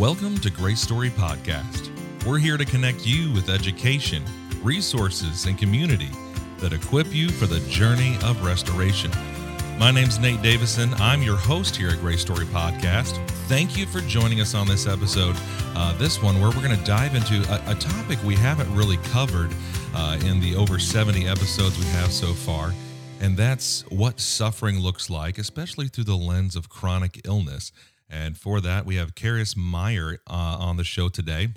Welcome to Grace Story Podcast. We're here to connect you with education, resources, and community that equip you for the journey of restoration. My name's Nate Davison. I'm your host here at Grace Story Podcast. Thank you for joining us on this episode, uh, this one where we're going to dive into a, a, topic we haven't really covered uh, in the over 70 episodes we have so far, and that's what suffering looks like, especially through the lens of chronic illness. And for that, we have Karis Meyer uh, on the show today.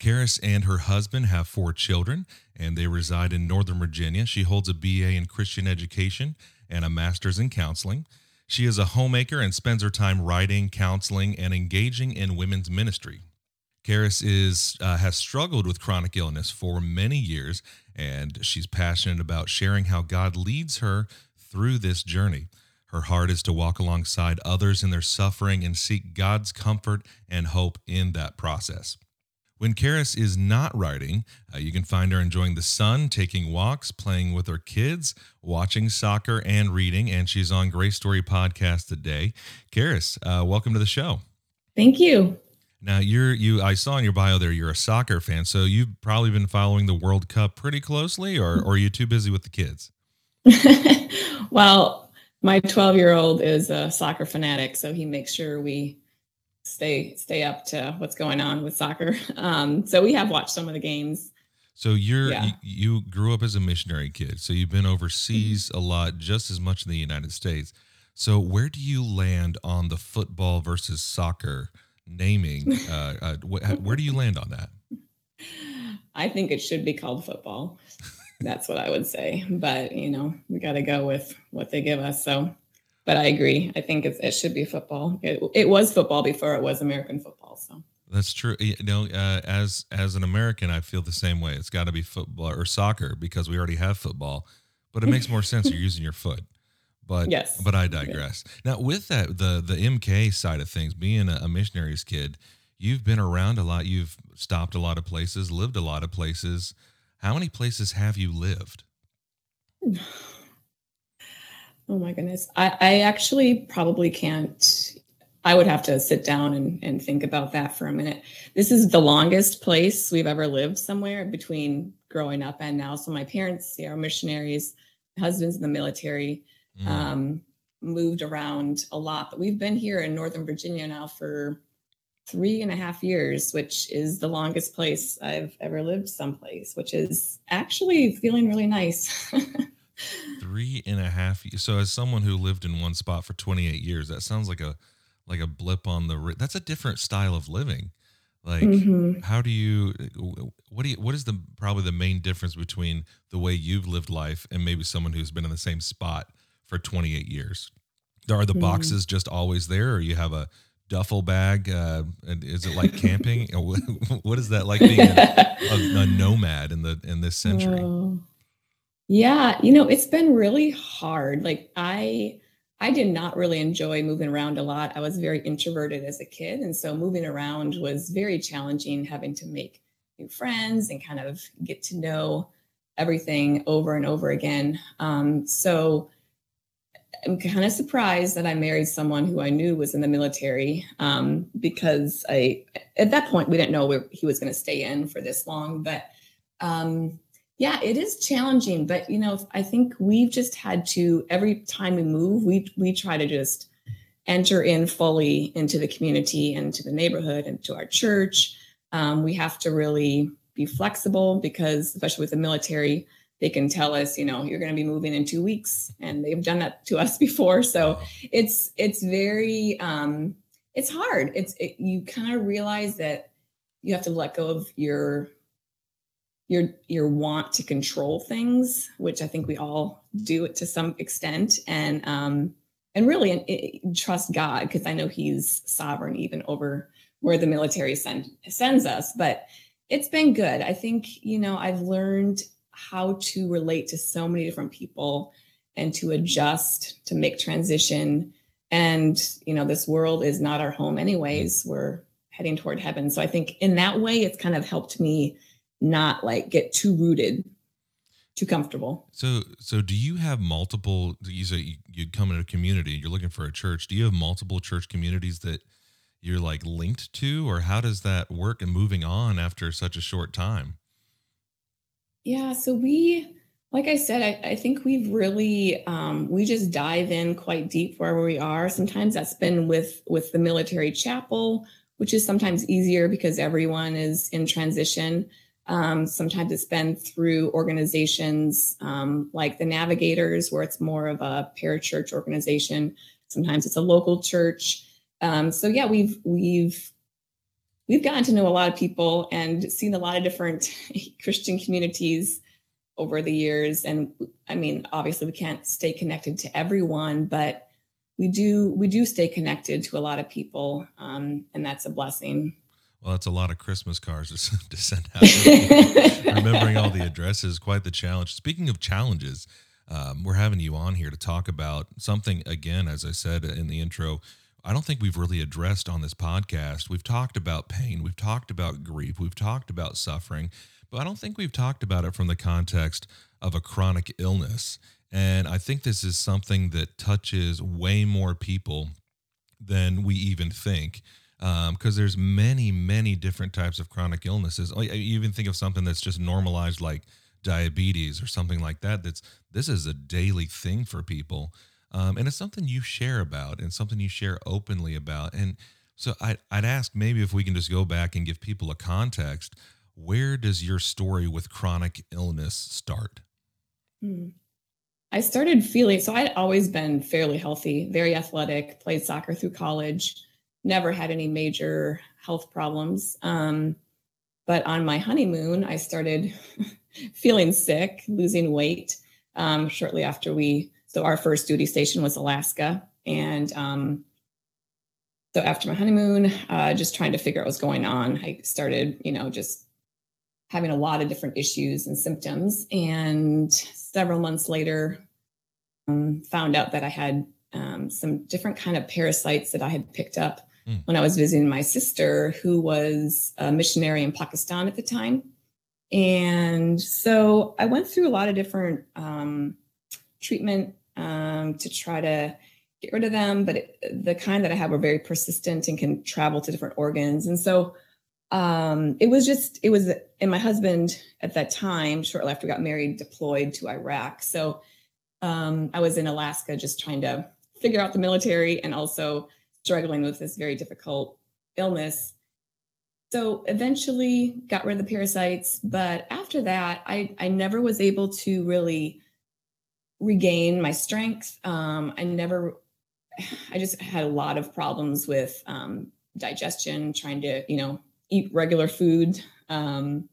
Karis and her husband have four children, and they reside in Northern Virginia. She holds a BA in Christian education and a master's in counseling. She is a homemaker and spends her time writing, counseling, and engaging in women's ministry. Karis is uh, has struggled with chronic illness for many years, and she's passionate about sharing how God leads her through this journey. Her heart is to walk alongside others in their suffering and seek God's comfort and hope in that process. When Karis is not writing, uh, you can find her enjoying the sun, taking walks, playing with her kids, watching soccer, and reading. And she's on Grace Story Podcast today. Karis, uh, welcome to the show. Thank you. Now you're you. I saw in your bio there you're a soccer fan, so you've probably been following the World Cup pretty closely, or, or are you too busy with the kids? well, my 12 year old is a soccer fanatic, so he makes sure we stay stay up to what's going on with soccer. Um, so we have watched some of the games. So you're yeah. you, you, grew up as a missionary kid, so you've been overseas mm-hmm. a lot, just as much in the United States. So where do you land on the football versus soccer naming? Uh, uh, wh- where do you land on that? I think it should be called football. That's what I would say. But you know, we got to go with what they give us. So, but I agree. I think it should be football. It, it, was football before it was American football. So that's true. You know, uh, as as an American, I feel the same way. It's got to be football or soccer because we already have football. But it makes more sense. You're using your foot. But yes, but I digress. Now, with that, the the MK side of things, being a, a missionary's kid, you've been around a lot. You've stopped a lot of places, lived a lot of places. How many places have you lived? Oh my goodness. I, I actually probably can't. I would have to sit down and, and think about that for a minute. This is the longest place we've ever lived somewhere between growing up and now. So my parents are missionaries, husband's in the military, mm. um, moved around a lot. But we've been here in Northern Virginia now for three and a half years, which is the longest place I've ever lived someplace, which is actually feeling really nice. three and a half. So, as someone who lived in one spot for 28 years, that sounds like a like a blip on the. That's a different style of living. Like, mm-hmm. how do you? What do you? What is the probably the main difference between the way you've lived life and maybe someone who's been in the same spot for 28 years? Are the mm-hmm. boxes just always there, or you have a duffel bag? Uh, is it like camping? what is that like being a, a, a, nomad in the in this century? Oh. Yeah, you know, it's been really hard. Like I I did not really enjoy moving around a lot. I was very introverted as a kid, and so moving around was very challenging having to make new friends and kind of get to know everything over and over again. Um, so I'm kind of surprised that I married someone who I knew was in the military um, because I, at that point, we didn't know where he was going to stay in for this long. But um, yeah, it is challenging. But you know, I think we've just had to every time we move, we we try to just enter in fully into the community and to the neighborhood and to our church. Um, we have to really be flexible because, especially with the military, they can tell us you know you're going to be moving in two weeks and they've done that to us before. So it's it's very um it's hard. It's it, you kind of realize that you have to let go of your your your want to control things which i think we all do it to some extent. And um and really it, trust god because i know he's sovereign even over where the military send, sends us. But it's been good. I think you know i've learned how to relate to so many different people and to adjust to make transition. And you know this world is not our home anyways. We're heading toward heaven. So i think in that way it's kind of helped me not like get too rooted too comfortable. So so do you have multiple you say you, come in a community you're looking for a church. Do you have multiple church communities that you're like linked to, or how does that work and moving on after such a short time? Yeah, so we, like I said, I, I think we've really um, we just dive in quite deep wherever we are. Sometimes that's been with with the military chapel, which is sometimes easier because everyone is in transition. Um, sometimes it's been through organizations um, like the Navigators, where it's more of a parachurch organization. Sometimes it's a local church. Um, so yeah, we've we've we've gotten to know a lot of people and seen a lot of different Christian communities over the years. And I mean, obviously, we can't stay connected to everyone, but we do we do stay connected to a lot of people, um, and that's a blessing. Well, that's a lot of Christmas cards to send out. Remembering all the addresses, quite the challenge. Speaking of challenges, um, we're having you on here to talk about something again, as I said in the intro. I don't think we've really addressed on this podcast. We've talked about pain, we've talked about grief, we've talked about suffering, but I don't think we've talked about it from the context of a chronic illness. And I think this is something that touches way more people than we even think because um, there's many many different types of chronic illnesses I even think of something that's just normalized like diabetes or something like that that's this is a daily thing for people um, and it's something you share about and something you share openly about and so I'd, I'd ask maybe if we can just go back and give people a context where does your story with chronic illness start hmm. i started feeling so i'd always been fairly healthy very athletic played soccer through college never had any major health problems. Um, but on my honeymoon, I started feeling sick, losing weight um, shortly after we. So our first duty station was Alaska, and um, so after my honeymoon, uh, just trying to figure out what's going on, I started, you know, just having a lot of different issues and symptoms. And several months later, um, found out that I had um, some different kind of parasites that I had picked up mm. when I was visiting my sister, who was a missionary in Pakistan at the time. And so I went through a lot of different um, treatment um, to try to get rid of them, but it, the kind that I have are very persistent and can travel to different organs. And so um, it was just, it was, and my husband at that time, shortly after we got married, deployed to Iraq. So um, I was in Alaska just trying to figure out the military and also struggling with this very difficult illness. So eventually got rid of the parasites, but after that, I, I never was able to really regain my strength. Um, I never, I just had a lot of problems with um, digestion, trying to, you know, eat regular food. Um,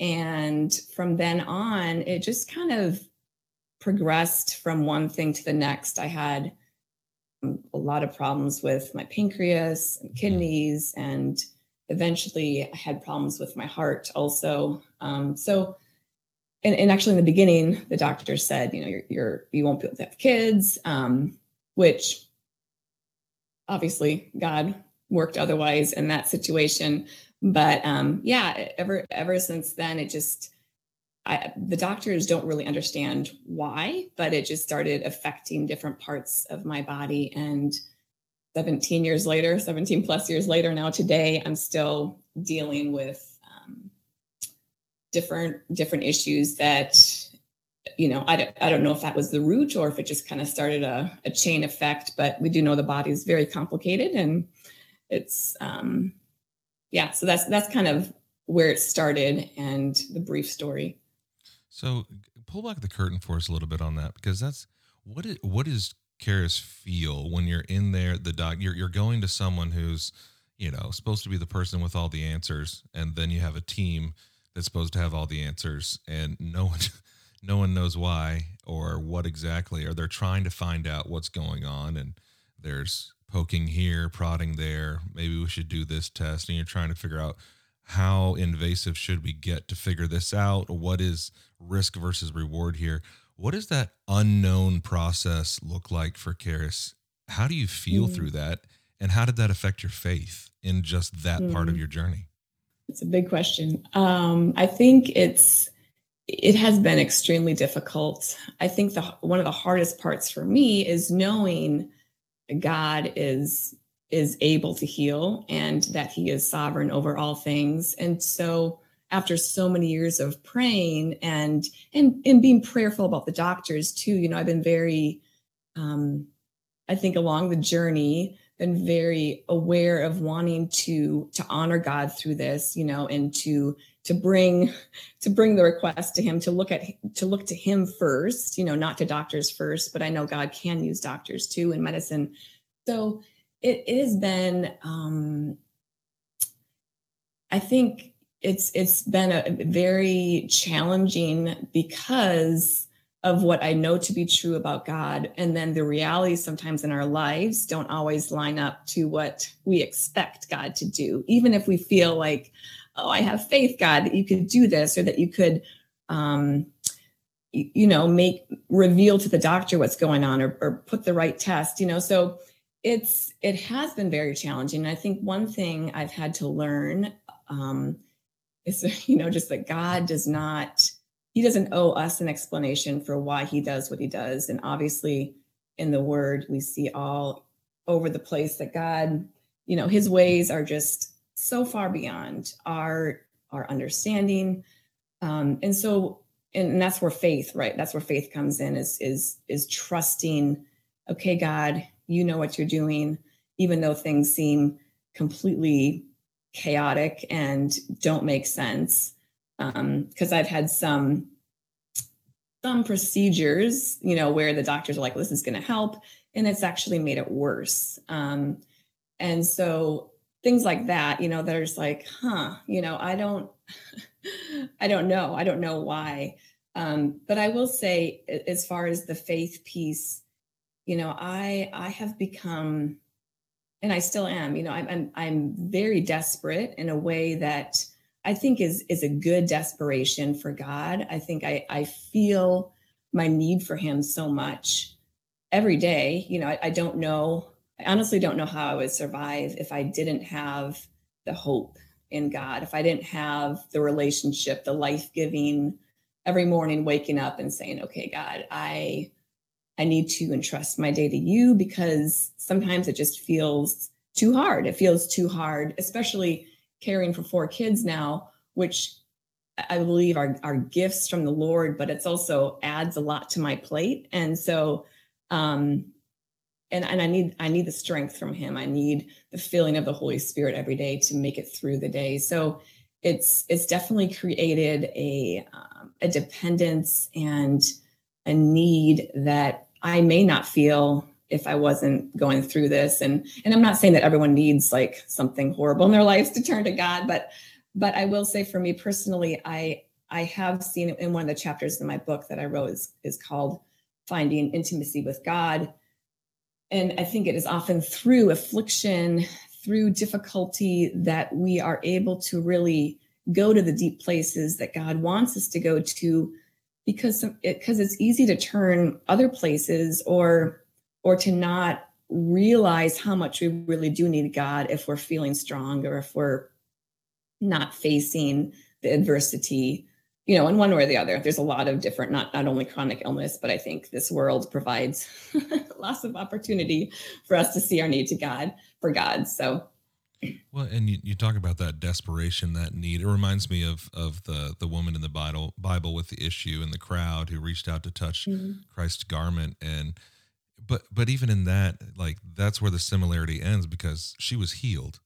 and from then on, it just kind of progressed from one thing to the next. I had a lot of problems with my pancreas and kidneys, and eventually I had problems with my heart also. Um, so, and, and, actually in the beginning, the doctor said, you know, you're, you're you won't be able to have kids, um, which obviously God worked otherwise in that situation. But um, yeah, ever ever since then, it just I, the doctors don't really understand why, but it just started affecting different parts of my body. And 17 years later, 17 plus years later, now today, I'm still dealing with different different issues that you know I don't, I don't know if that was the root or if it just kind of started a, a chain effect but we do know the body is very complicated and it's um yeah so that's that's kind of where it started and the brief story. So pull back the curtain for us a little bit on that because that's what is what is Karis feel when you're in there the doc you're you're going to someone who's you know supposed to be the person with all the answers and then you have a team that's supposed to have all the answers and no one no one knows why or what exactly or they're trying to find out what's going on and there's poking here prodding there maybe we should do this test and you're trying to figure out how invasive should we get to figure this out? What is risk versus reward here? What does that unknown process look like for Karis? How do you feel mm. through that? And how did that affect your faith in just that mm. part of mm. your journey? It's a big question. Um, I think it's it has been extremely difficult. I think the one of the hardest parts for me is knowing God is is able to heal and that he is sovereign over all things. And so after so many years of praying and and and being prayerful about the doctors too, you know, I've been very um I think along the journey been very aware of wanting to to honor God through this, you know, and to to bring to bring the request to him to look at to look to him first, you know, not to doctors first, but I know God can use doctors too in medicine. So it, it has been um I think it's it's been a very challenging because of what I know to be true about God. And then the realities sometimes in our lives don't always line up to what we expect God to do, even if we feel like, oh, I have faith, God, that you could do this or that you could, um, you, know, make reveal to the doctor what's going on or, or put the right test, you know. So it's it has been very challenging. I think one thing I've had to learn um, is, you know, just that God does not he doesn't owe us an explanation for why he does what he does. And obviously, in the word, we see all over the place that God, you know, his ways are just so far beyond our our understanding. Um, and so, and, and that's where faith, right? That's where faith comes in is is is trusting, okay, God, you know what you're doing, even though things seem completely chaotic and don't make sense because um, I've had some some procedures, you know, where the doctors are like, "This is going to help," and it's actually made it worse. Um, and so things like that, you know, just like, "Huh," you know, I don't, I don't know, I don't know why. Um, but I will say, as far as the faith piece, you know, I I have become, and I still am, you know, I'm I'm, I'm very desperate in a way that I think is is a good desperation for God. I think I I feel my need for him so much every day. You know, I, I don't know, I honestly don't know how I would survive if I didn't have the hope in God, if I didn't have the relationship, the life-giving every morning waking up and saying, okay, God, I I need to entrust my day to you because sometimes it just feels too hard. It feels too hard, especially caring for four kids now, which I believe are, are gifts from the Lord, but it's also adds a lot to my plate. And so, um, and, and I need, I need the strength from him. I need the feeling of the Holy Spirit every day to make it through the day. So it's, it's definitely created a, um, a dependence and a need that I may not feel if I wasn't going through this. And and I'm not saying that everyone needs like something horrible in their lives to turn to God, but but I will say for me personally, I I have seen in one of the chapters in my book that I wrote is, is called Finding Intimacy with God. And I think it is often through affliction, through difficulty that we are able to really go to the deep places that God wants us to go to because because it's easy to turn other places or or to not realize how much we really do need God if we're feeling strong or if we're not facing the adversity, you know, in one way or the other. There's a lot of different, not not only chronic illness, but I think this world provides lots of opportunity for us to see our need to God for God. So well, and you, you talk about that desperation, that need. It reminds me of of the the woman in the Bible Bible with the issue in the crowd who reached out to touch mm-hmm. Christ's garment and but but even in that like that's where the similarity ends because she was healed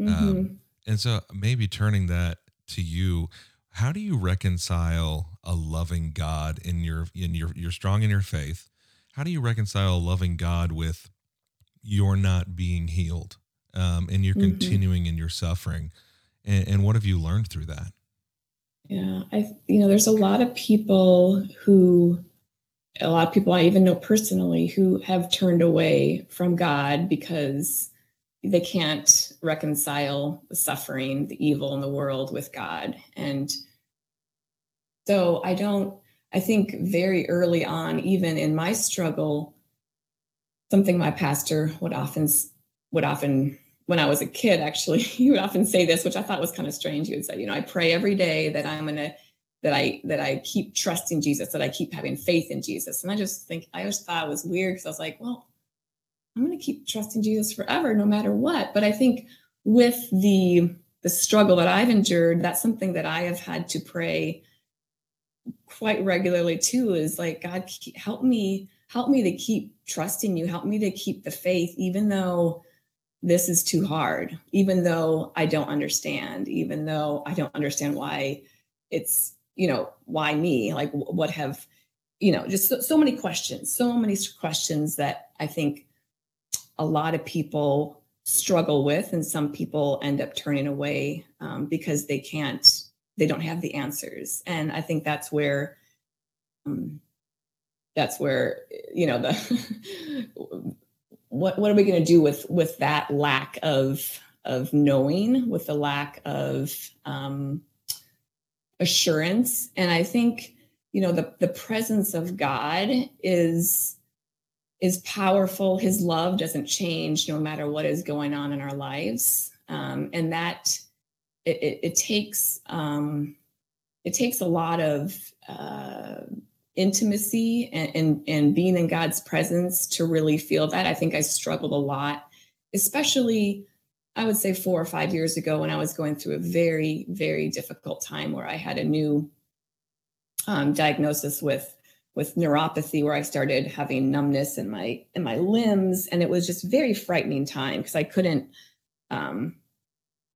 mm-hmm. um, and so maybe turning that to you how do you reconcile a loving god in your in your you're strong in your faith how do you reconcile a loving god with you're not being healed um, and you're mm-hmm. continuing in your suffering and, and what have you learned through that yeah i you know there's a lot of people who a lot of people I even know personally who have turned away from God because they can't reconcile the suffering, the evil in the world with God. And so I don't, I think very early on, even in my struggle, something my pastor would often, would often, when I was a kid, actually, he would often say this, which I thought was kind of strange. He would say, you know, I pray every day that I'm going to that I that I keep trusting Jesus, that I keep having faith in Jesus. And I just think I just thought it was weird because I was like, well, I'm going to keep trusting Jesus forever, no matter what. But I think with the the struggle that I've endured, that's something that I have had to pray quite regularly too. Is like God, help me, help me to keep trusting you. Help me to keep the faith, even though this is too hard, even though I don't understand, even though I don't understand why it's you know why me? Like what have you know just so, so many questions so many questions that i think a lot of people struggle with and some people end up turning away um, because they can't they don't have the answers. And i think that's where um, that's where you know the what what are we going to do with with that lack of of knowing with the lack of um, assurance. And i think you know the the presence of god is is powerful. His love doesn't change no matter what is going on in our lives. Um, and that it, it, it takes um, it takes a lot of uh, intimacy and, and and being in god's presence to really feel that. I think i struggled a lot especially I would say four or five years ago when I was going through a very, very difficult time where I had a new um, diagnosis with with neuropathy where I started having numbness in my in my limbs. And it was just very frightening time because I couldn't um,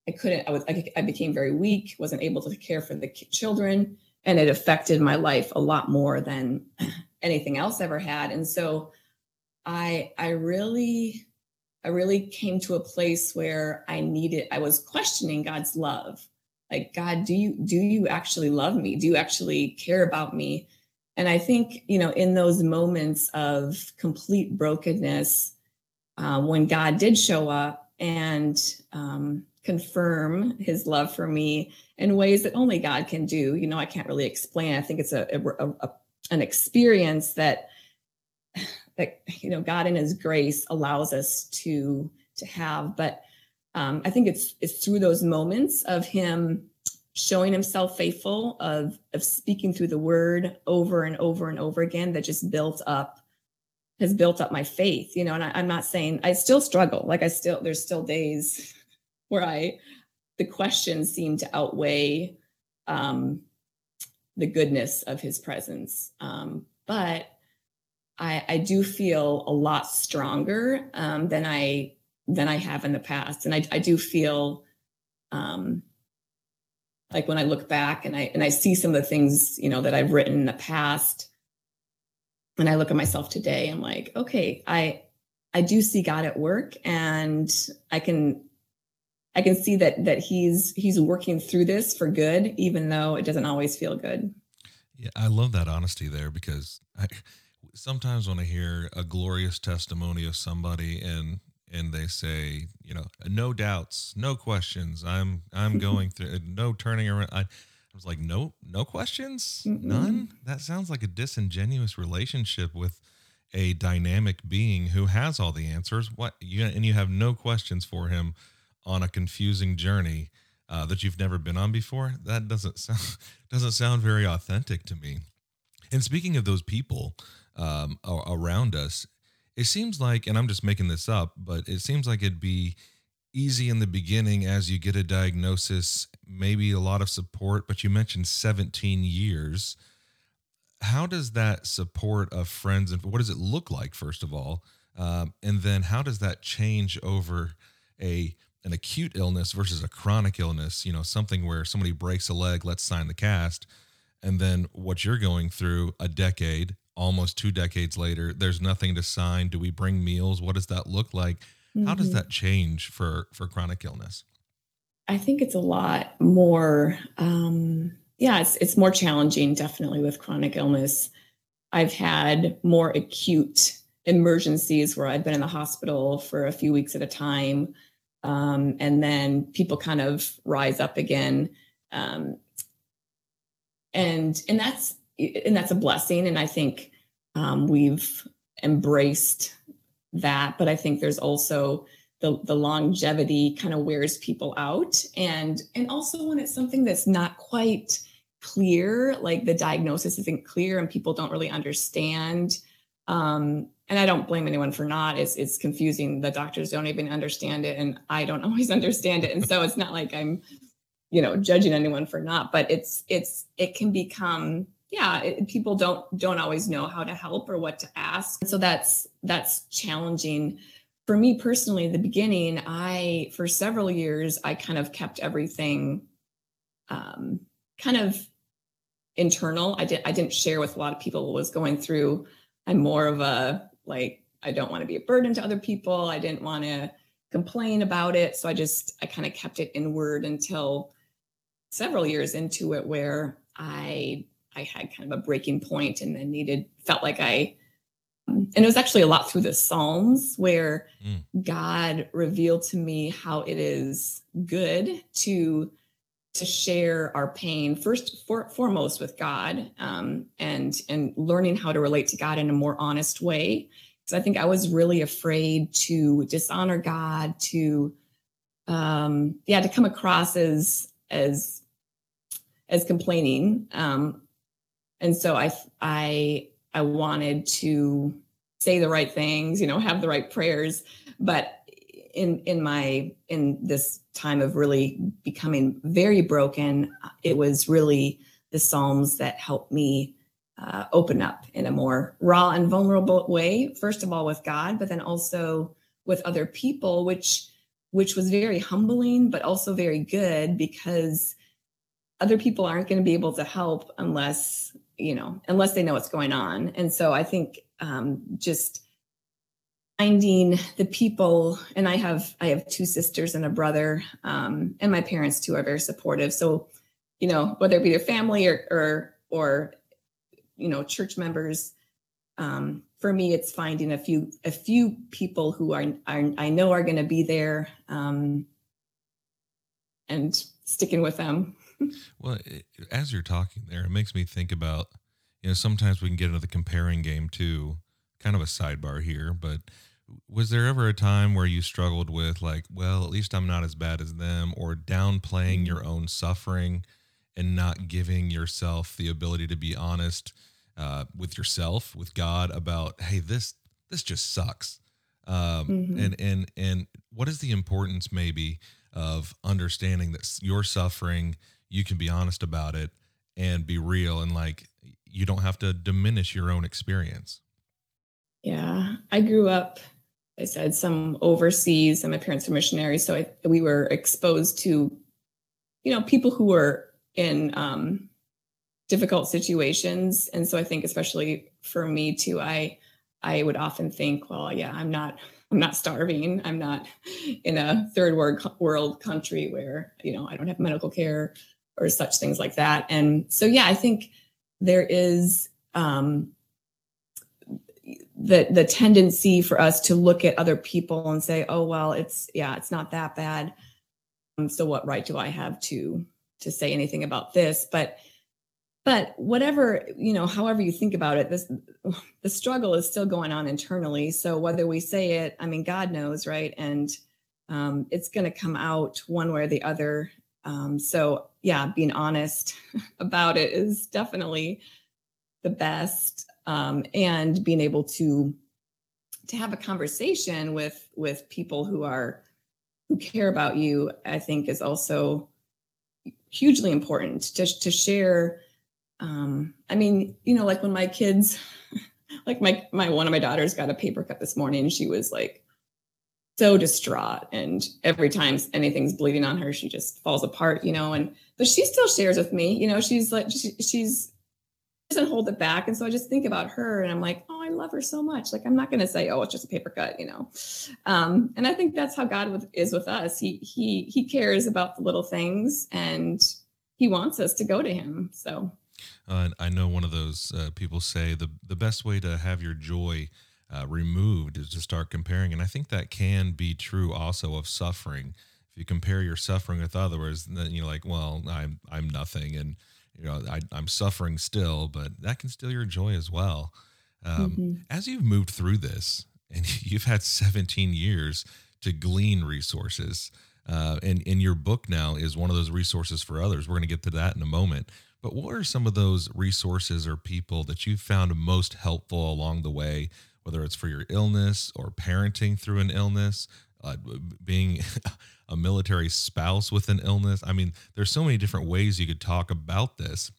I couldn't I was I, I became very weak wasn't able to care for the children and it affected my life a lot more than anything else ever had. And so I I really I really came to a place where I needed, I was questioning God's love. Like, God, do you do you actually love me? Do you actually care about me? And I think, you know, in those moments of complete brokenness, uh, when God did show up and um, confirm his love for me in ways that only God can do, you know, I can't really explain. I think it's a, a, a an experience that that you know God in His grace allows us to to have. But um, I think it's it's through those moments of Him showing Himself faithful, of of speaking through the Word over and over and over again, that just built up has built up my faith. You know, and I, I'm not saying I still struggle. Like I still there's still days where I the questions seem to outweigh um, the goodness of His presence. Um, but I, I do feel a lot stronger um, than I than I have in the past, and I, I do feel um, like when I look back and I and I see some of the things you know that I've written in the past, and I look at myself today, I'm like, okay, I I do see God at work, and I can I can see that that he's he's working through this for good, even though it doesn't always feel good. Yeah, I love that honesty there because I sometimes when I hear a glorious testimony of somebody and and they say, you know, no doubts, no questions. I'm I'm going through no turning around. I, I was like, no, no questions, mm none. That sounds like a disingenuous relationship with a dynamic being who has all the answers. What you and you have no questions for him on a confusing journey uh, that you've never been on before. That doesn't sound doesn't sound very authentic to me. And speaking of those people, um, around us. It seems like, and I'm just making this up, but it seems like it'd be easy in the beginning as you get a diagnosis, maybe a lot of support, but you mentioned 17 years. How does that support of friends and what does it look like, first of all? Um, and then how does that change over a an acute illness versus a chronic illness? You know, something where somebody breaks a leg, let's sign the cast, and then what you're going through a decade almost two decades later there's nothing to sign do we bring meals what does that look like mm-hmm. how does mm-hmm. that change for for chronic illness i think it's a lot more um yeah it's it's more challenging definitely with chronic illness i've had more acute emergencies where i've been in the hospital for a few weeks at a time um, and then people kind of rise up again um, and and that's and that's a blessing. And I think um, we've embraced that. But I think there's also the, the longevity kind of wears people out. And, and also when it's something that's not quite clear, like the diagnosis isn't clear and people don't really understand, um, and I don't blame anyone for not. It's it's confusing. The doctors don't even understand it, and I don't always understand it. And so it's not like I'm, you know, judging anyone for not. But it's it's it can become yeah. It, people don't don't always know how to help or what to ask. So that's that's challenging for me personally. In the beginning, I for several years I kind of kept everything, um, kind of internal. I did I didn't share with a lot of people what was going through. I'm more of a like I don't want to be a burden to other people. I didn't want to complain about it. So I just I kind of kept it inward until several years into it where I I had kind of a breaking point and then needed felt like I and it was actually a lot through the Psalms where mm. God revealed to me how it is good to to share our pain first for, foremost with god um, and and learning how to relate to god in a more honest way because i think i was really afraid to dishonor god to um yeah to come across as as as complaining um and so i i i wanted to say the right things you know have the right prayers. But in in my in this time of really becoming very broken it was really the psalms that helped me uh, open up in a more raw and vulnerable way first of all with god but then also with other people which which was very humbling but also very good because other people aren't going to be able to help unless you know unless they know what's going on. And so i think um, just finding the people and i have i have two sisters and a brother um, and my parents too are very supportive. So you know whether it be their family or or or you know church members um, for me it's finding a few a few people who are, are i know are going to be there um, and sticking with them well as you're talking there it makes me think about you know sometimes we can get into the comparing game too kind of a sidebar here but was there ever a time where you struggled with like well at least i'm not as bad as them or downplaying mm-hmm. your own suffering and not giving yourself the ability to be honest uh, with yourself with god about hey this this just sucks um, mm-hmm. and and and what is the importance maybe of understanding that you're suffering you can be honest about it and be real and like you don't have to diminish your own experience yeah i grew up I said some overseas, and my parents are missionaries, so I, we were exposed to, you know, people who were in um, difficult situations, and so I think especially for me too, I I would often think, well, yeah, I'm not I'm not starving. I'm not in a third world world country where you know I don't have medical care or such things like that. And so yeah, I think there is um, the the tendency for us to look at other people and say oh well it's yeah it's not that bad. Um, so what right do i have to to say anything about this? But but whatever you know however you think about it this the struggle is still going on internally. So whether we say it i mean god knows right? And um, it's going to come out one way or the other. Um, so yeah being honest about it is definitely the best um, and being able to to have a conversation with with people who are who care about you i think is also hugely important to, to share. Um, i mean you know like when my kids like my my one of my daughters got a paper cut this morning she was like so distraught and every time anything's bleeding on her she just falls apart you know and but she still shares with me you know she's like she, she's doesn't hold it back. And so I just think about her and I'm like, oh, I love her so much. Like, I'm not going to say, oh, it's just a paper cut, you know? Um, and I think that's how God is with us. He, he, he cares about the little things and he wants us to go to him. So uh, I know one of those uh, people say the, the best way to have your joy uh, removed is to start comparing. And I think that can be true also of suffering. If you compare your suffering with others, then you're like, well, I'm, I'm nothing. And, you know I, am suffering still but that can steal your joy as well um, mm-hmm. as you've moved through this and you've had 17 years to glean resources uh, and, and your book now is one of those resources for others we're going to get to that in a moment but what are some of those resources or people that you found most helpful along the way whether it's for your illness or parenting through an illness, uh, being a military spouse with an illness. I mean, there's so many different ways you could talk about this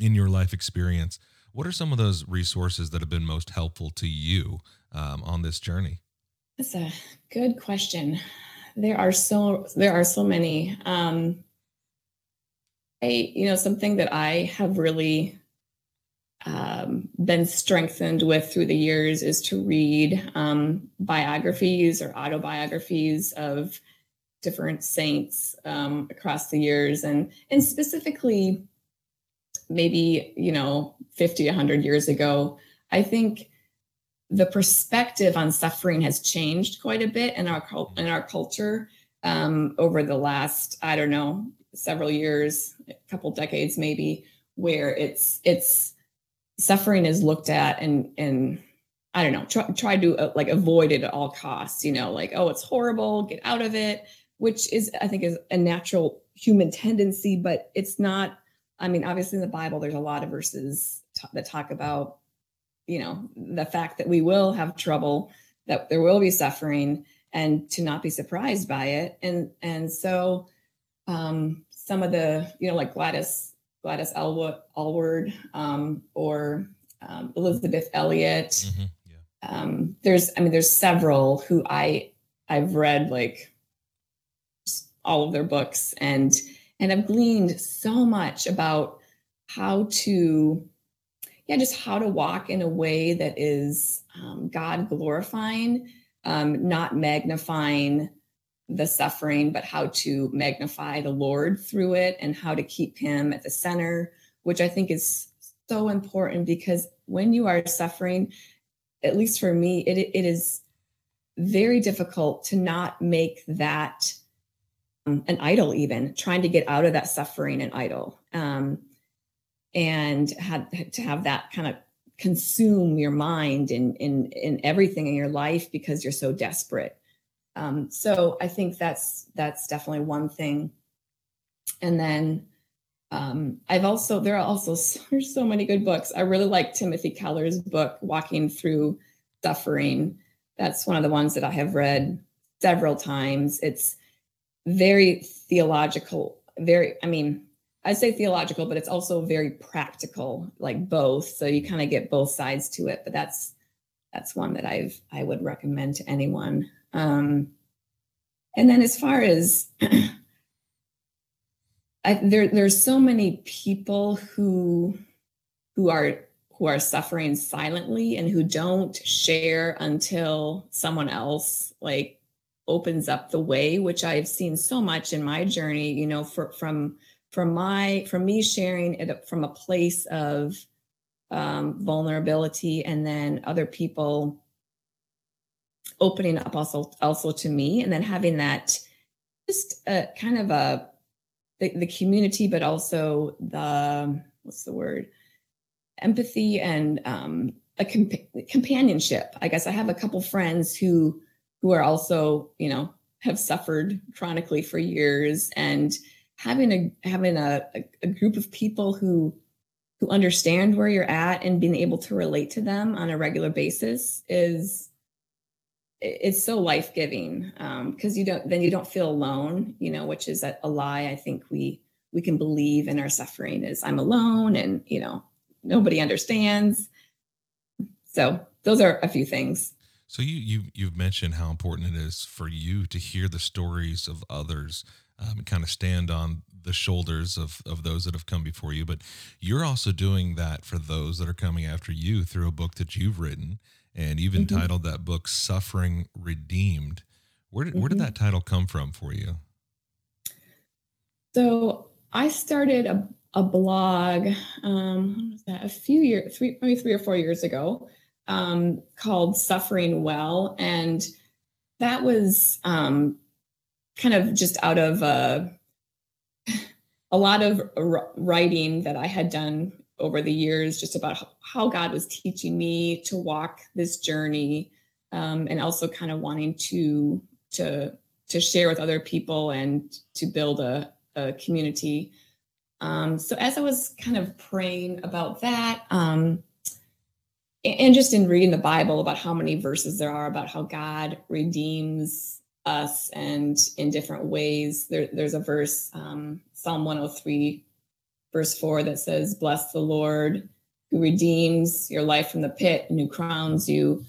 in your life experience. What are some of those resources that have been most helpful to you um, on this journey? That's a good question. There are so there are so many. Um, I, you know, something that I have really um, been strengthened with through the years is to read um, biographies or autobiographies of different saints um, across the years. And and specifically maybe you know 50 100 years ago i think the perspective on suffering has changed quite a bit in our in our culture um, over the last i don't know several years a couple decades maybe where it's it's suffering is looked at and and I don't know, try, try to uh, like avoid it at all costs, you know, like, oh, it's horrible, get out of it, which is, I think, is a natural human tendency, but it's not. I mean, obviously, in the Bible, there's a lot of verses t- that talk about, you know, the fact that we will have trouble, that there will be suffering, and to not be surprised by it. And and so, um, some of the, you know, like Gladys Gladys Aylward um, or um, Elisabeth Elliot. Mm-hmm. Yeah. Um, there's, I mean, there's several who I I've read like all of their books and and I've gleaned so much about how to yeah just how to walk in a way that is um, God glorifying, um, not magnifying the suffering, but how to magnify the Lord through it and how to keep Him at the center, which I think is so important because when you are suffering, at least for me, it, it is very difficult to not make that um, an idol, even trying to get out of that suffering an idol. Um, and had to have that kind of consume your mind and in, in, in everything in your life because you're so desperate um, so I think that's that's definitely one thing. And then um, I've also there are also there's so many good books. I really like Timothy Keller's book Walking Through Suffering. That's one of the ones that I have read several times. It's very theological, very I mean, I say theological, but it's also very practical, like both. So you kind of get both sides to it. But that's that's one that I've I would recommend to anyone. Um, and then as far as I, there, there's so many people who who are who are suffering silently and who don't share until someone else like opens up the way which i've seen so much in my journey you know for, from from my from me sharing it from a place of um, vulnerability and then other people opening up also also to me and then having that just a kind of a the, the community but also the what's the word? Empathy and um, a comp- companionship. I guess i have a couple friends who who are also you know have suffered chronically for years and having a having a, a group of people who who understand where you're at and being able to relate to them on a regular basis is it's so life giving because um, you don't then you don't feel alone you know which is a, lie. I think we we can believe in our suffering is i'm alone and you know nobody understands. So those are a few things. So you you you've mentioned how important it is for you to hear the stories of others um, kind of stand on the shoulders of of those that have come before you. But you're also doing that for those that are coming after you through a book that you've written and you've mm-hmm. entitled that book "Suffering Redeemed." Where did mm-hmm. where did mm-hmm. that title come from for you? So I started a, a blog um, a few years, three maybe three or four years ago, um, called "Suffering Well," and that was um, kind of just out of a, a lot of writing that I had done over the years just about how God was teaching me to walk this journey um, and also kind of wanting to to to share with other people and to build a, a community. Um, so as I was kind of praying about that, um, and just in reading the Bible about how many verses there are about how God redeems us and in different ways. There, there's a verse, um, Psalm 103, verse 4, that says, Bless the Lord who redeems your life from the pit and who crowns you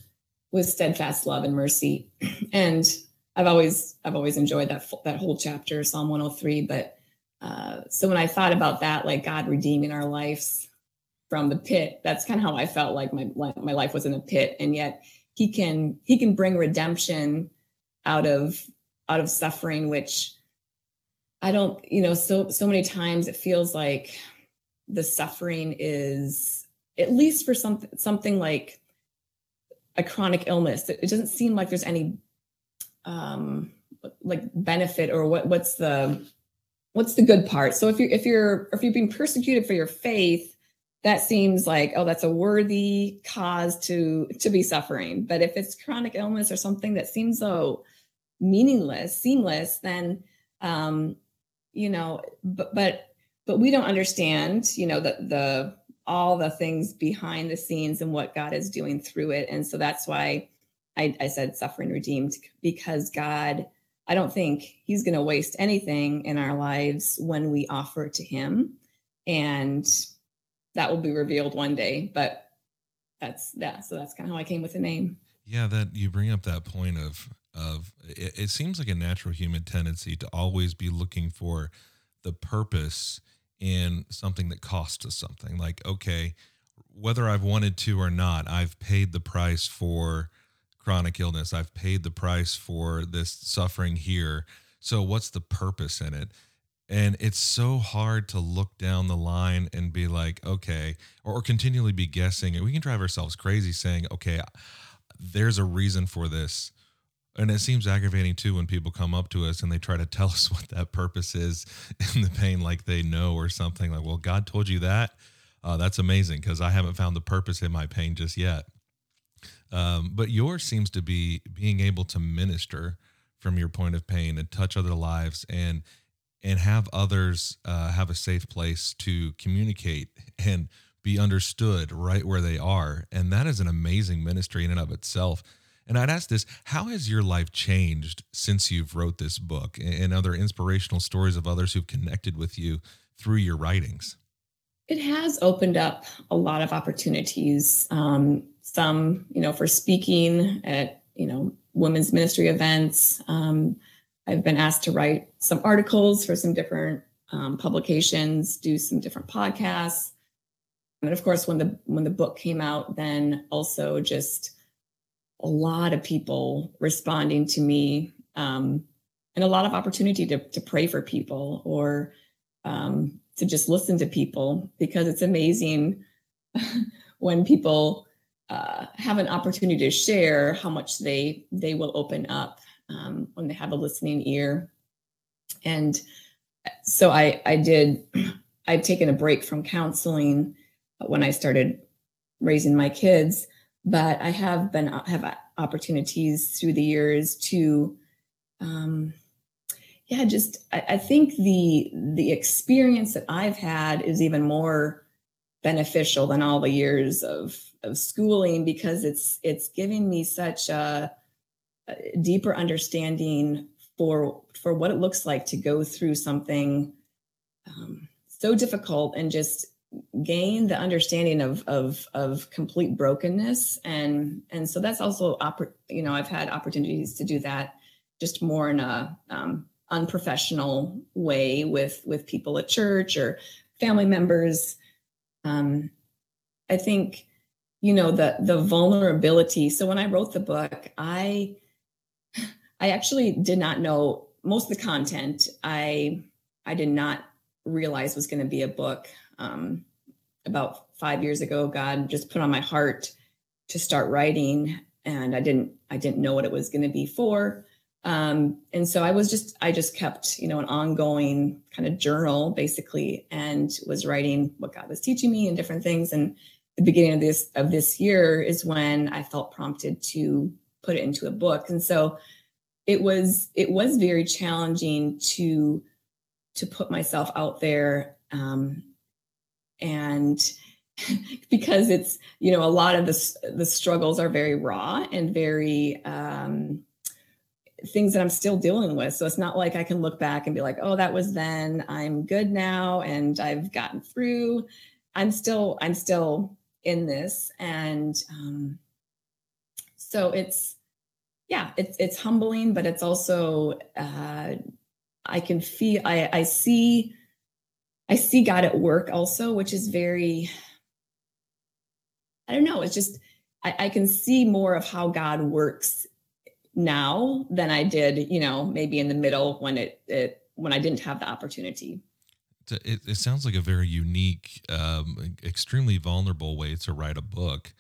with steadfast love and mercy. And I've always I've always enjoyed that that whole chapter, Psalm 103. But uh, so when I thought about that, like God redeeming our lives from the pit, that's kind of how I felt like my my life was in a pit, and yet He can He can bring redemption out of out of suffering, which I don't, you know, so so many times it feels like the suffering is at least for something something like a chronic illness. It, doesn't seem like there's any um like benefit or what what's the what's the good part. So if you're if you're if you're being persecuted for your faith, that seems like oh that's a worthy cause to to be suffering. But if it's chronic illness or something that seems so meaningless, seamless, then um you know but but but we don't understand you know the the all the things behind the scenes and what God is doing through it. And so that's why I, I said suffering redeemed because God, I don't think He's going to waste anything in our lives when we offer to Him. And that will be revealed one day. But that's that. So that's kind of how I came with the name. Yeah, that you bring up that point of of it, it seems like a natural human tendency to always be looking for the purpose in something that costs us something. Like, okay, whether I've wanted to or not, I've paid the price for chronic illness. I've paid the price for this suffering here. So, what's the purpose in it? And it's so hard to look down the line and be like, okay, or, or continually be guessing. And we can drive ourselves crazy saying, okay, there's a reason for this and it seems aggravating too when people come up to us and they try to tell us what that purpose is in the pain like they know or something like well god told you that. Uh, that's amazing because i haven't found the purpose in my pain just yet. Um, but yours seems to be being able to minister from your point of pain and touch other lives and and have others uh, have a safe place to communicate and be understood right where they are. And that is an amazing ministry in and of itself and I'd ask this how has your life changed since you've wrote this book and other inspirational stories of others who've connected with you through your writings? It has opened up a lot of opportunities. Um, some, you know, for speaking at, you know, women's ministry events. Um, I've been asked to write some articles for some different um, publications, do some different podcasts. And of course, when the when the book came out, then also just a lot of people responding to me um, and a lot of opportunity to, to pray for people or um, to just listen to people because it's amazing when people uh, have an opportunity to share how much they they will open up um, when they have a listening ear. And so i i did i've taken a break from counseling when i started raising my kids but I have been uh, have opportunities through the years to, um, yeah, just I, I think the the experience that I've had is even more beneficial than all the years of of schooling because it's it's giving me such a, a deeper understanding for for what it looks like to go through something um, so difficult and just gain the understanding of of of complete brokenness. And and so that's also you know i've had opportunities to do that just more in a um, unprofessional way with with people at church or family members. Um, i think you know the the vulnerability. So when i wrote the book i i actually did not know most of the content. I i did not realize was going to be a book um, about five years ago, God just put on my heart to start writing, and I didn't I didn't know what it was going to be for. Um, and so I was just I just kept you know an ongoing kind of journal basically, and was writing what God was teaching me and different things. And the beginning of this of this year is when I felt prompted to put it into a book, and so it was it was very challenging to to put myself out there um, and because it's you know a lot of the the struggles are very raw and very um, things that I'm still dealing with. So it's not like I can look back and be like, oh, that was then. I'm good now, and I've gotten through. I'm still I'm still in this, and um, so it's yeah, it's it's humbling, but it's also uh, I can feel I I see I see God at work also, which is very I don't know. It's just I, I can see more of how God works now than I did, you know, maybe in the middle when it, it when I didn't have the opportunity. It, it sounds like a very unique, um, extremely vulnerable way to write a book.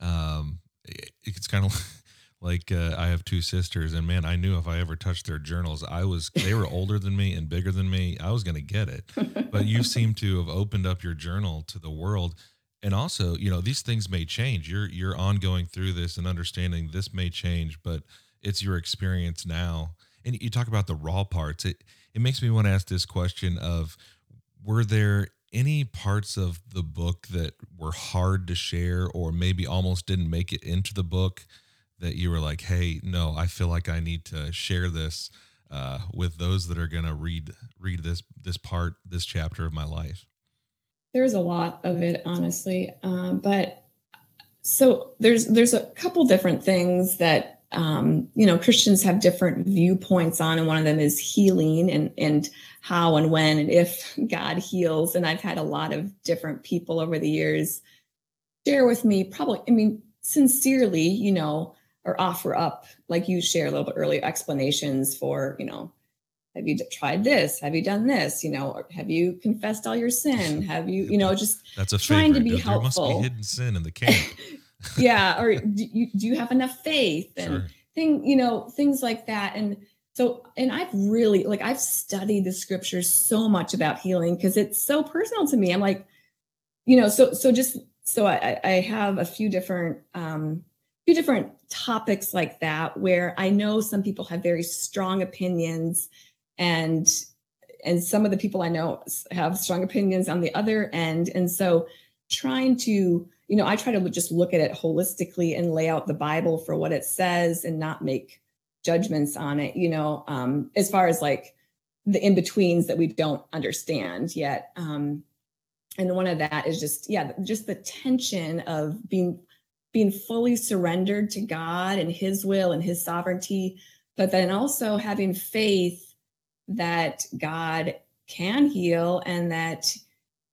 Um, it, it's kind of like uh, I have two sisters, and man, I knew if I ever touched their journals, I was they were older than me and bigger than me. I was going to get it. But you seem to have opened up your journal to the world and also you know these things may change you're you're ongoing through this and understanding this may change but it's your experience now and you talk about the raw parts it it makes me want to ask this question of were there any parts of the book that were hard to share or maybe almost didn't make it into the book that you were like hey no i feel like i need to share this uh, with those that are going to read read this this part this chapter of my life. There's a lot of it honestly um, but so there's there's a couple different things that um, you know christians have different viewpoints on and one of them is healing and and how and when and if god heals and i've had a lot of different people over the years share with me probably i mean sincerely you know or offer up like you share a little bit earlier explanations for you know have you tried this? Have you done this? You know have you confessed all your sin? Have you you know just that's a trying favorite. to be there helpful must be hidden sin in the camp. Yeah or do you, do you have enough faith? And sure. thing you know things like that. And so and i've really like i've studied the scriptures so much about healing because it's so personal to me. I'm like you know so so just so i i have a few different um few different topics like that where i know some people have very strong opinions and and some of the people i know have strong opinions on the other end and so trying to you know, I try to just look at it holistically and lay out the Bible for what it says and not make judgments on it, you know, um, as far as like the in betweens that we don't understand yet. Um, and one of that is just, yeah, just the tension of being being fully surrendered to God and his will and his sovereignty, but then also having faith that God can heal and that,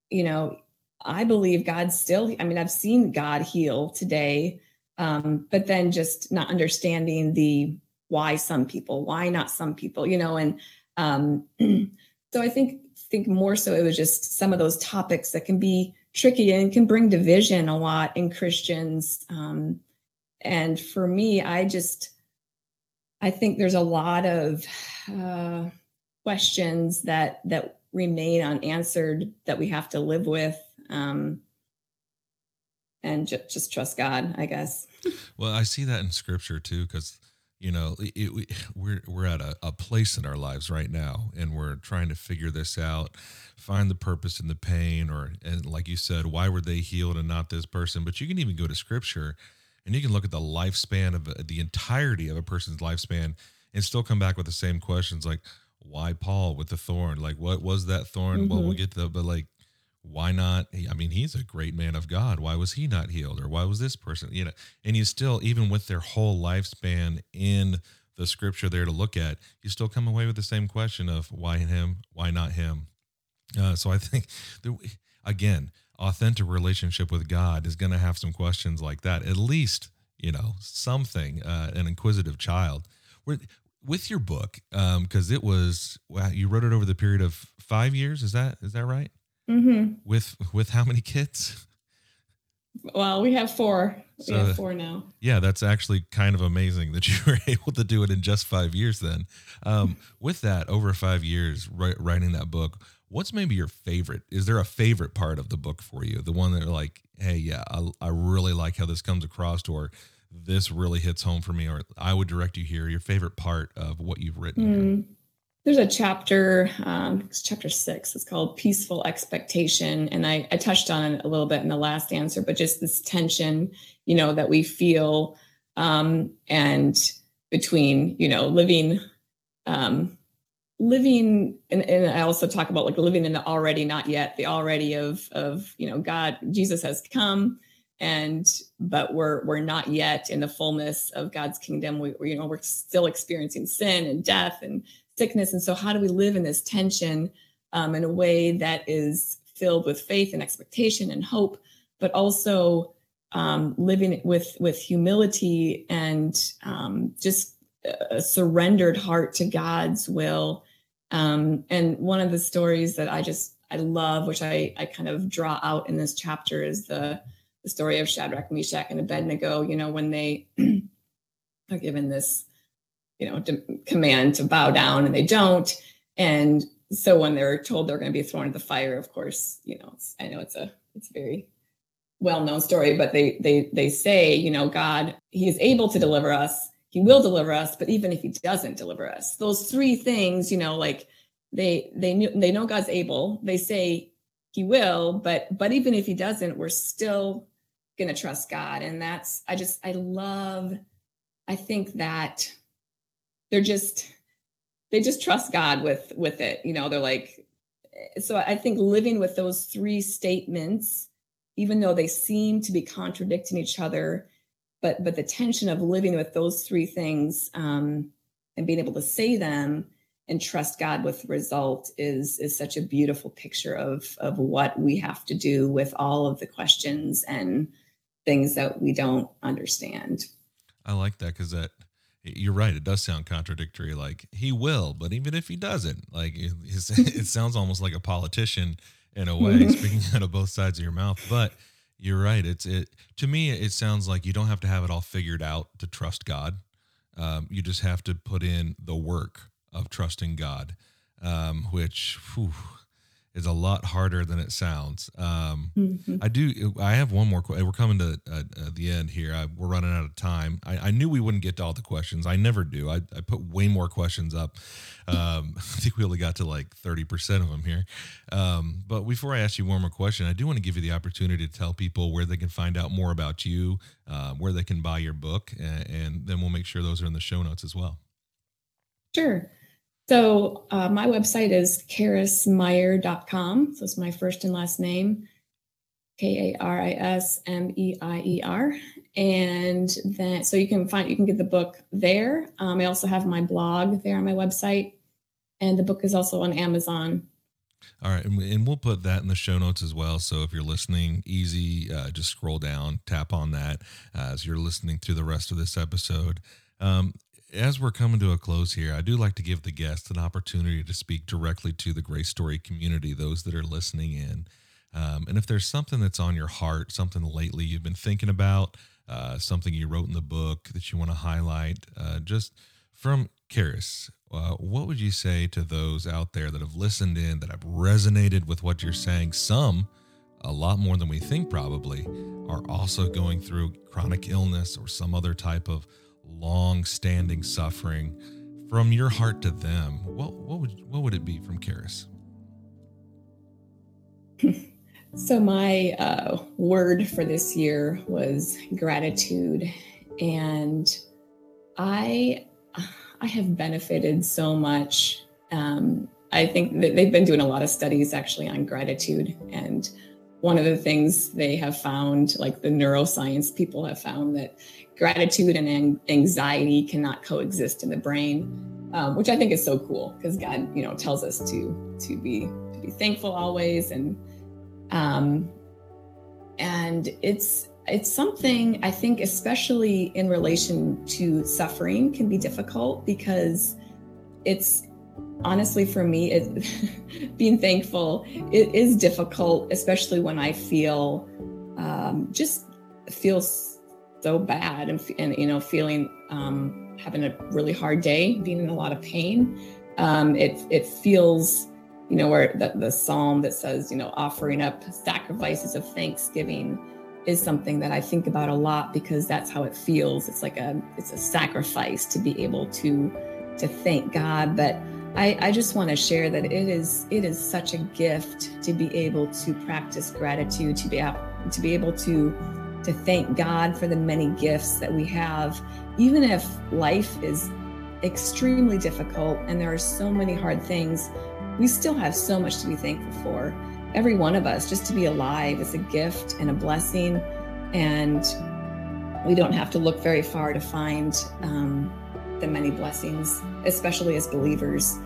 you know, I believe God still, I mean, I've seen God heal today, um, but then just not understanding the why some people, why not some people, you know, and um, so I think think more so it was just some of those topics that can be tricky and can bring division a lot in Christians. Um, and for me, I just I think there's a lot of uh, questions that that remain unanswered that we have to live with um, and ju- just trust God, I guess. Well, I see that in Scripture too, because you know it, it, we're we're at a, a place in our lives right now, and we're trying to figure this out, find the purpose in the pain, or and like you said, why were they healed and not this person? But you can even go to Scripture, and you can look at the lifespan of the entirety of a person's lifespan, and still come back with the same questions like why Paul with the thorn? Like, what was that thorn? Mm-hmm. Well, we'll get to, but like, why not? I mean he's a great man of god. Why was he not healed? Or why was this person you know and you still even with their whole lifespan in the scripture there to look at you still come away with the same question of why him why not him? Uh, so i think that, again authentic relationship with god is going to have some questions like that at least you know something uh, an inquisitive child. With your book because um, it was wow, you wrote it over the period of five years is that is that right Mm-hmm. With with how many kids? Well, we have four. So, we have four now. Yeah, that's actually kind of amazing that you were able to do it in just five years. Then, um, with that, over five years writing that book, what's maybe your favorite? Is there a favorite part of the book for you? The one that are like, hey, yeah, I, I really like how this comes across, or this really hits home for me, or I would direct you here. Your favorite part of what you've written. Mm. There's a chapter, um, it's chapter six. It's called Peaceful Expectation, and I, I touched on it a little bit in the last answer, but just this tension, you know, that we feel, um, and between you know living, um, living, and, and I also talk about like living in the already not yet, the already of of you know God, Jesus has come, and but we're we're not yet in the fullness of God's kingdom. We, we you know we're still experiencing sin and death and sickness. And so, how do we live in this tension um, in a way that is filled with faith and expectation and hope, but also um, living with with humility and um, just a surrendered heart to God's will. Um, and one of the stories that I just I love, which I I kind of draw out in this chapter, is the the story of Shadrach, Meshach, and Abednego. You know, when they are given this you know, to command to bow down and they don't. And so when they're told they're going to be thrown into the fire, of course, you know, I know it's a, it's a very well-known story, but they, they, they say, you know, God, he is able to deliver us. He will deliver us. But even if he doesn't deliver us, those three things, you know, like they, they knew, they know God's able, they say he will, but, but even if he doesn't, we're still going to trust God. And that's, I just, I love, I think that they're just they just trust God with with it. You know, they're like so I think living with those three statements, even though they seem to be contradicting each other, but but the tension of living with those three things um, and being able to say them and trust God with the result is is such a beautiful picture of of what we have to do with all of the questions and things that we don't understand. I like that because that you're right. It does sound contradictory. Like he will, but even if he doesn't, like it, it sounds almost like a politician in a way, mm-hmm. speaking out of both sides of your mouth. But you're right. It's it to me. It sounds like you don't have to have it all figured out to trust God. Um, you just have to put in the work of trusting God, um, which whew, is a lot harder than it sounds. Um, mm-hmm. I do. I have one more. We're coming to uh, uh, the end here. I, we're running out of time. I, I, knew we wouldn't get to all the questions. I never do. I, I put way more questions up. Um, I think we only got to like thirty percent of them here. Um, but before I ask you one more question, I do want to give you the opportunity to tell people where they can find out more about you, uh, where they can buy your book, and, and then we'll make sure those are in the show notes as well. Sure. So uh, my website is karismeier.com. So it's my first and last name, K A R I S M E I E R. And then, so you can find, you can get the book there. Um, I also have my blog there on my website. And the book is also on Amazon. All right, and we'll put that in the show notes as well. So if you're listening, easy, uh, just scroll down, tap on that uh, as you're listening through the rest of this episode. Um, as we're coming to a close here, I do like to give the guests an opportunity to speak directly to the Grace Story community, those that are listening in. Um, and if there's something that's on your heart, something lately you've been thinking about, uh, something you wrote in the book that you want to highlight, uh, just from Karis, uh, what would you say to those out there that have listened in, that have resonated with what you're saying? Some, a lot more than we think probably, are also going through chronic illness or some other type of long standing suffering from your heart to them, what, what would what would it be from Karis? So my uh, word for this year was gratitude, and I I have benefited so much. Um, I think that they've been doing a lot of studies actually on gratitude, and one of the things they have found, like the neuroscience people have found, that gratitude and anxiety cannot coexist in the brain, um, which I think is so cool because God, you know, tells us to to be to be thankful always, and um, and it's it's something I think, especially in relation to suffering, can be difficult because it's honestly for me it being thankful it is difficult especially when i feel um, just feels so bad and, and you know feeling um, having a really hard day being in a lot of pain. Um, it it feels you know where the, the psalm that says you know offering up sacrifices of thanksgiving is something that i think about a lot because that's how it feels. It's like a it's a sacrifice to be able to to thank god. But I, I just want to share that it is it is such a gift to be able to practice gratitude, to be able to be able to to thank God for the many gifts that we have, even if life is extremely difficult and there are so many hard things, we still have so much to be thankful for. Every one of us, just to be alive, is a gift and a blessing. And we don't have to look very far to find um, the many blessings, especially as believers.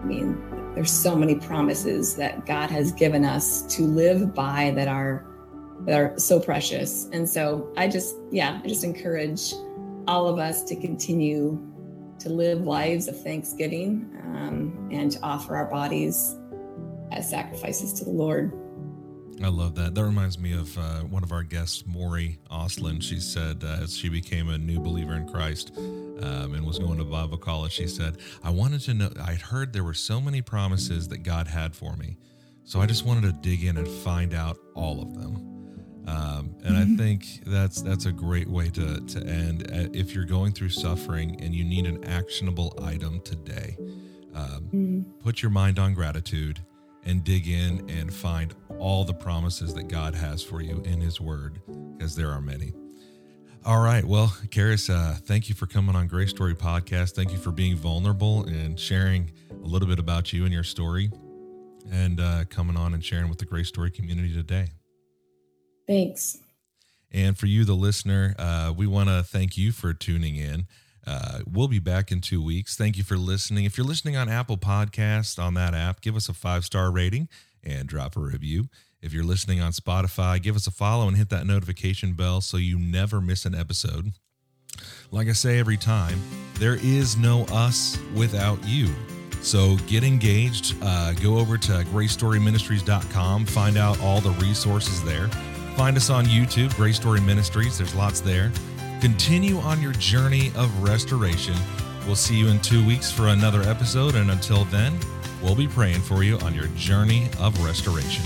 I mean, there's so many promises that God has given us to live by that are that are so precious. And so I just, yeah, I just encourage all of us to continue to live lives of thanksgiving um, and to offer our bodies as sacrifices to the Lord. I love that. That reminds me of uh, one of our guests, Maury Oslin. She said, uh, as she became a new believer in Christ um, and was going to Bible college, she said, I wanted to know, I'd heard there were so many promises that God had for me. So I just wanted to dig in and find out all of them. Um, and mm-hmm. I think that's that's a great way to to end. Uh, if you're going through suffering and you need an actionable item today, um, mm-hmm. put your mind on gratitude and dig in and find all the promises that God has for you in His Word, because there are many. All right. Well, Karis, uh, thank you for coming on Grace Story Podcast. Thank you for being vulnerable and sharing a little bit about you and your story and uh, coming on and sharing with the Grace Story community today. Thanks. And for you, the listener, uh, we want to thank you for tuning in. Uh, we'll be back in two weeks. Thank you for listening. If you're listening on Apple Podcast on that app, give us a five star rating and drop a review. If you're listening on Spotify, give us a follow and hit that notification bell so you never miss an episode. Like I say every time, there is no us without you. So get engaged. Uh, go over to gracestoryministries.com, find out all the resources there. Find us on YouTube, Grace Story Ministries. There's lots there. Continue on your journey of restoration. We'll see you in two weeks for another episode. And until then, we'll be praying for you on your journey of restoration.